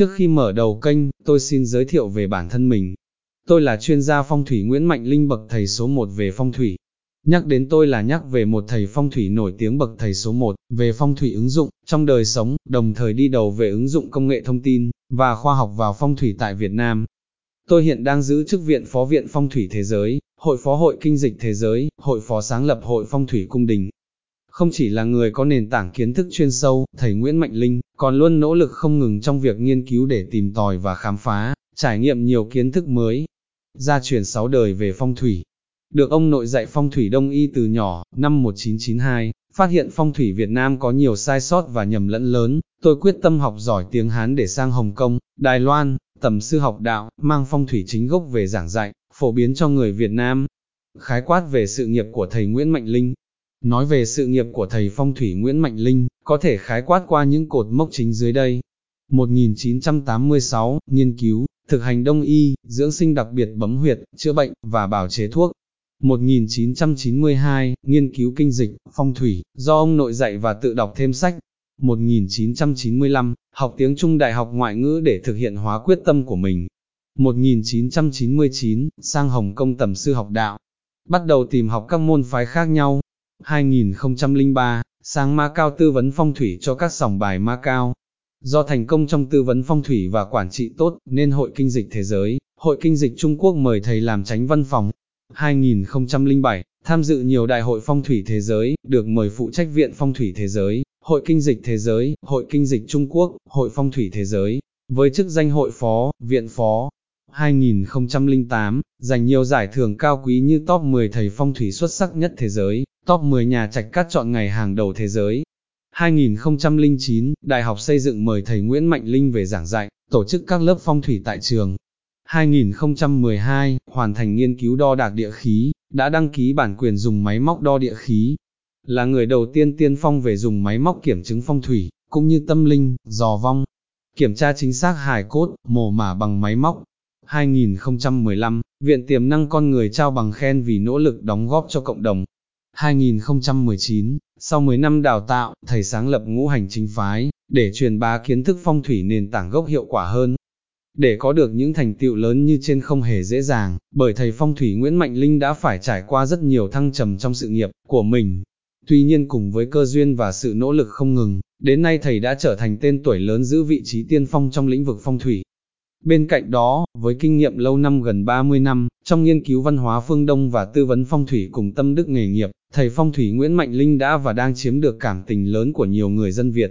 Trước khi mở đầu kênh, tôi xin giới thiệu về bản thân mình. Tôi là chuyên gia phong thủy Nguyễn Mạnh Linh bậc thầy số 1 về phong thủy. Nhắc đến tôi là nhắc về một thầy phong thủy nổi tiếng bậc thầy số 1 về phong thủy ứng dụng trong đời sống, đồng thời đi đầu về ứng dụng công nghệ thông tin và khoa học vào phong thủy tại Việt Nam. Tôi hiện đang giữ chức viện phó viện phong thủy thế giới, hội phó hội kinh dịch thế giới, hội phó sáng lập hội phong thủy cung đình. Không chỉ là người có nền tảng kiến thức chuyên sâu, thầy Nguyễn Mạnh Linh còn luôn nỗ lực không ngừng trong việc nghiên cứu để tìm tòi và khám phá, trải nghiệm nhiều kiến thức mới. Gia truyền 6 đời về phong thủy. Được ông nội dạy phong thủy đông y từ nhỏ, năm 1992, phát hiện phong thủy Việt Nam có nhiều sai sót và nhầm lẫn lớn, tôi quyết tâm học giỏi tiếng Hán để sang Hồng Kông, Đài Loan, tầm sư học đạo, mang phong thủy chính gốc về giảng dạy, phổ biến cho người Việt Nam. Khái quát về sự nghiệp của thầy Nguyễn Mạnh Linh, Nói về sự nghiệp của thầy phong thủy Nguyễn Mạnh Linh, có thể khái quát qua những cột mốc chính dưới đây. 1986, nghiên cứu, thực hành đông y, dưỡng sinh đặc biệt bấm huyệt, chữa bệnh, và bào chế thuốc. 1992, nghiên cứu kinh dịch, phong thủy, do ông nội dạy và tự đọc thêm sách. 1995, học tiếng Trung Đại học Ngoại ngữ để thực hiện hóa quyết tâm của mình. 1999, sang Hồng Kông tầm sư học đạo. Bắt đầu tìm học các môn phái khác nhau, 2003, sang Ma Cao tư vấn phong thủy cho các sòng bài Ma Cao. Do thành công trong tư vấn phong thủy và quản trị tốt, nên Hội Kinh dịch Thế giới, Hội Kinh dịch Trung Quốc mời thầy làm tránh văn phòng. 2007, tham dự nhiều đại hội phong thủy thế giới, được mời phụ trách Viện Phong thủy Thế giới, Hội Kinh dịch Thế giới, Hội Kinh dịch Trung Quốc, Hội Phong thủy Thế giới, với chức danh hội phó, viện phó. 2008, giành nhiều giải thưởng cao quý như top 10 thầy phong thủy xuất sắc nhất thế giới, top 10 nhà trạch cát chọn ngày hàng đầu thế giới. 2009, Đại học xây dựng mời thầy Nguyễn Mạnh Linh về giảng dạy, tổ chức các lớp phong thủy tại trường. 2012, hoàn thành nghiên cứu đo đạc địa khí, đã đăng ký bản quyền dùng máy móc đo địa khí. Là người đầu tiên tiên phong về dùng máy móc kiểm chứng phong thủy, cũng như tâm linh, dò vong. Kiểm tra chính xác hài cốt, mồ mả bằng máy móc. 2015, Viện Tiềm năng Con Người trao bằng khen vì nỗ lực đóng góp cho cộng đồng. 2019, sau 10 năm đào tạo, thầy sáng lập ngũ hành chính phái, để truyền bá kiến thức phong thủy nền tảng gốc hiệu quả hơn. Để có được những thành tựu lớn như trên không hề dễ dàng, bởi thầy phong thủy Nguyễn Mạnh Linh đã phải trải qua rất nhiều thăng trầm trong sự nghiệp của mình. Tuy nhiên cùng với cơ duyên và sự nỗ lực không ngừng, đến nay thầy đã trở thành tên tuổi lớn giữ vị trí tiên phong trong lĩnh vực phong thủy. Bên cạnh đó, với kinh nghiệm lâu năm gần 30 năm, trong nghiên cứu văn hóa phương Đông và tư vấn phong thủy cùng tâm đức nghề nghiệp, thầy phong thủy Nguyễn Mạnh Linh đã và đang chiếm được cảm tình lớn của nhiều người dân Việt.